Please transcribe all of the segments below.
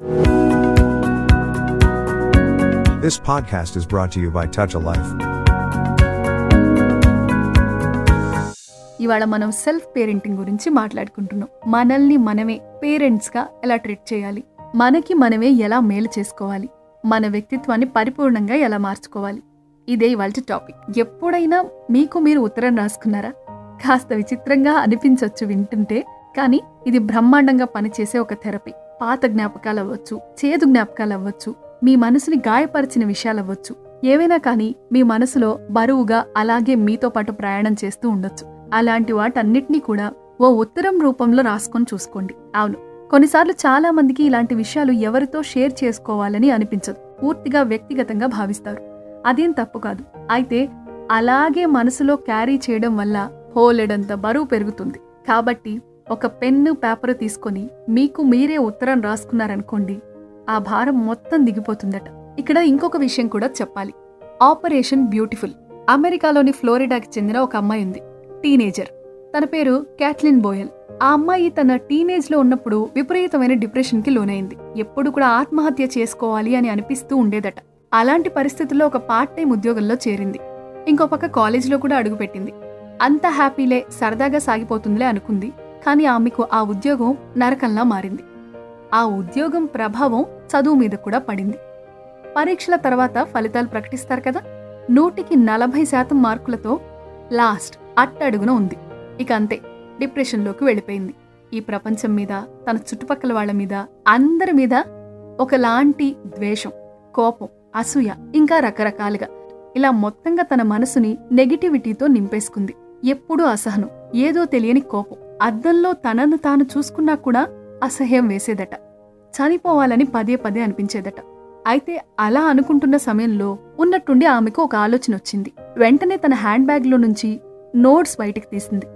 This podcast is brought to you by Touch a Life. ఇవాళ మనం self parenting గురించి మాట్లాడుకుంటున్నాం. మనల్ని మనమే పేరెంట్స్గా ఎలా ట్రీట్ చేయాలి? మనకి మనమే ఎలా మేలు చేసుకోవాలి? మన వ్యక్తిత్వాన్ని పరిపూర్ణంగా ఎలా మార్చుకోవాలి? ఇదే ఇవాళ టాపిక్. ఎప్పుడైనా మీకు మీరు ఉత్తరం రాసుకున్నారా? కాస్త విచిత్రంగా అనిపించవచ్చు వింటుంటే కానీ ఇది బ్రహ్మాండంగా పనిచేసే ఒక థెరపీ. పాత జ్ఞాపకాలు అవ్వచ్చు చేదు జ్ఞాపకాలు అవ్వచ్చు మీ మనసుని గాయపరిచిన విషయాలు అవ్వచ్చు ఏవైనా కానీ మీ మనసులో బరువుగా అలాగే మీతో పాటు ప్రయాణం చేస్తూ ఉండొచ్చు. అలాంటి వాటన్నిటినీ కూడా ఓ ఉత్తరం రూపంలో రాసుకొని చూసుకోండి. అవును కొన్నిసార్లు చాలా మందికి ఇలాంటి విషయాలు ఎవరితో షేర్ చేసుకోవాలని అనిపించదు. పూర్తిగా వ్యక్తిగతంగా భావిస్తారు. అదేం తప్పు కాదు. అయితే అలాగే మనసులో క్యారీ చేయడం వల్ల హోలెడంత బరువు పెరుగుతుంది. కాబట్టి ఒక పెన్ను పేపర్ తీసుకొని మీకు మీరే ఉత్తరం రాసుకున్నారనుకోండి ఆ భారం మొత్తం దిగిపోతుందట. ఇక్కడ ఇంకొక విషయం కూడా చెప్పాలి. Operation beautiful. అమెరికాలోని ఫ్లోరిడాకి చెందిన ఒక అమ్మాయి ఉంది టీనేజర్. తన పేరు క్యాట్లిన్ బోయల్. ఆ అమ్మాయి తన టీనేజ్లో ఉన్నప్పుడు విపరీతమైన డిప్రెషన్కి లోనైంది. ఎప్పుడు కూడా ఆత్మహత్య చేసుకోవాలి అని అనిపిస్తూ ఉండేదట. అలాంటి పరిస్థితుల్లో ఒక పార్ట్ టైం ఉద్యోగంలో చేరింది. ఇంకో పక్క కాలేజీలో కూడా అడుగుపెట్టింది. అంత హ్యాపీలే సరదాగా సాగిపోతుందిలే అనుకుంది. కానీ ఆమెకు ఆ ఉద్యోగం నరకంలా మారింది. ఆ ఉద్యోగం ప్రభావం చదువు మీద కూడా పడింది. పరీక్షల తర్వాత ఫలితాలు ప్రకటిస్తారు కదా? నూటికి నలభై శాతం మార్కులతో లాస్ట్ అట్టడుగున ఉంది. ఇక అంతే డిప్రెషన్లోకి వెళ్ళిపోయింది. ఈ ప్రపంచం మీద తన చుట్టుపక్కల వాళ్ళ మీద అందరి మీద ఒకలాంటి ద్వేషం కోపం అసూయ ఇంకా రకరకాలుగా. ఇలా మొత్తంగా తన మనసుని నెగిటివిటీతో నింపేసుకుంది. ఎప్పుడూ అసహనం ఏదో తెలియని కోపం. అద్దంలో తనను తాను చూసుకున్నా కూడా అసహ్యం వేసేదట. చనిపోవాలని పదే పదే అనిపించేదట. అయితే అలా అనుకుంటున్న సమయంలో ఉన్నట్టుండి ఆమెకు ఒక ఆలోచన వచ్చింది. వెంటనే తన హ్యాండ్ బ్యాగ్లో నుంచి నోట్స్ బయటికి తీసింది.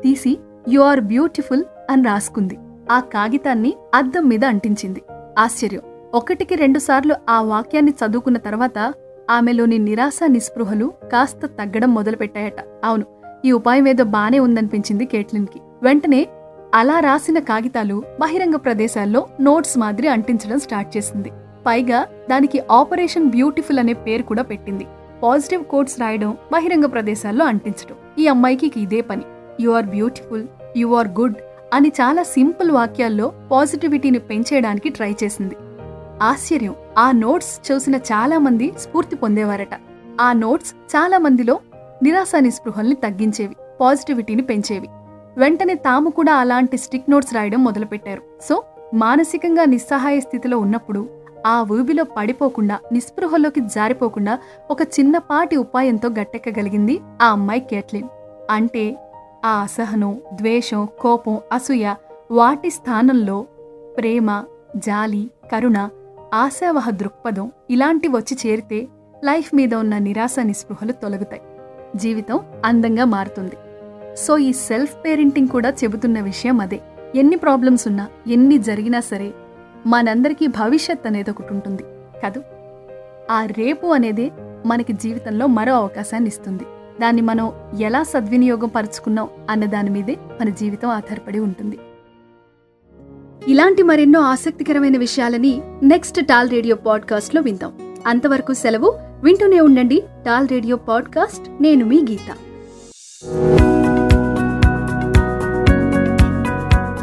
తీసి యు ఆర్ బ్యూటిఫుల్ అని రాసుకుంది. ఆ కాగితాన్ని అద్దం మీద అంటించింది. ఆశ్చర్యం. ఒకటికి రెండు సార్లు ఆ వాక్యాన్ని చదువుకున్న తర్వాత ఆమెలోని నిరాశ నిస్పృహలు కాస్త తగ్గడం మొదలుపెట్టాయట. అవును ఈ ఉపాయం ఏదో బానే ఉందనిపించింది కేట్లిన్కి. వెంటనే అలా రాసిన కాగితాలు బహిరంగ ప్రదేశాల్లో నోట్స్ మాదిరి అంటించడం స్టార్ట్ చేసింది. పైగా దానికి ఆపరేషన్ బ్యూటిఫుల్ అనే పేరు కూడా పెట్టింది. పాజిటివ్ కోట్స్ రాయడం బహిరంగ ప్రదేశాల్లో అంటించడం. ఈ అమ్మాయికి ఇదే పని. You are beautiful you are good అని చాలా సింపుల్ వాక్యాల్లో పాజిటివిటీని పెంచేయడానికి ట్రై చేసింది. ఆశ్చర్యం! ఆ నోట్స్ చూసిన చాలా మంది స్ఫూర్తి పొందేవారట. ఆ నోట్స్ చాలా మందిలో నిరాశ నిస్పృహల్ని తగ్గించేవి పాజిటివిటీని పెంచేవి. వెంటనే తాము కూడా అలాంటి స్టిక్ నోట్స్ రాయడం మొదలుపెట్టారు. సో మానసికంగా నిస్సహాయ స్థితిలో ఉన్నప్పుడు ఆ ఊబిలో పడిపోకుండా నిస్పృహలోకి జారిపోకుండా ఒక చిన్నపాటి ఉపాయంతో గట్టెక్కగలిగింది ఆ అమ్మాయి కేట్లిన్. అంటే ఆ అసహనం ద్వేషం కోపం అసూయ వాటి స్థానంలో ప్రేమ జాలి కరుణ ఆశావహ దృక్పథం ఇలాంటివి వచ్చి చేరితే లైఫ్ మీద ఉన్న నిరాశ నిస్పృహలు తొలగుతాయి. జీవితం అందంగా మారుతుంది. సో ఈ సెల్ఫ్ పేరెంటింగ్ కూడా చెబుతున్న విషయం అదే. ఎన్ని ప్రాబ్లమ్స్ ఉన్నా ఎన్ని జరిగినా సరే మనందరికీ భవిష్యత్ అనేది ఒకటి ఉంటుంది. కాదు? ఆ రేపు అనేది మనకి జీవితంలో మరో అవకాశాన్ని ఇస్తుంది. దాన్ని మనం ఎలా సద్వినియోగం పరుచుకున్నాం అన్న దాని మీదే మన జీవితం ఆధారపడి ఉంటుంది. ఇలాంటి మరెన్నో ఆసక్తికరమైన విషయాలని నెక్స్ట్ టాల్ రేడియో పాడ్కాస్ట్లో విందాం. అంతవరకు సెలవు. వింటూనే ఉండండి టాల్ రేడియో పాడ్కాస్ట్. నేను మీ గీత.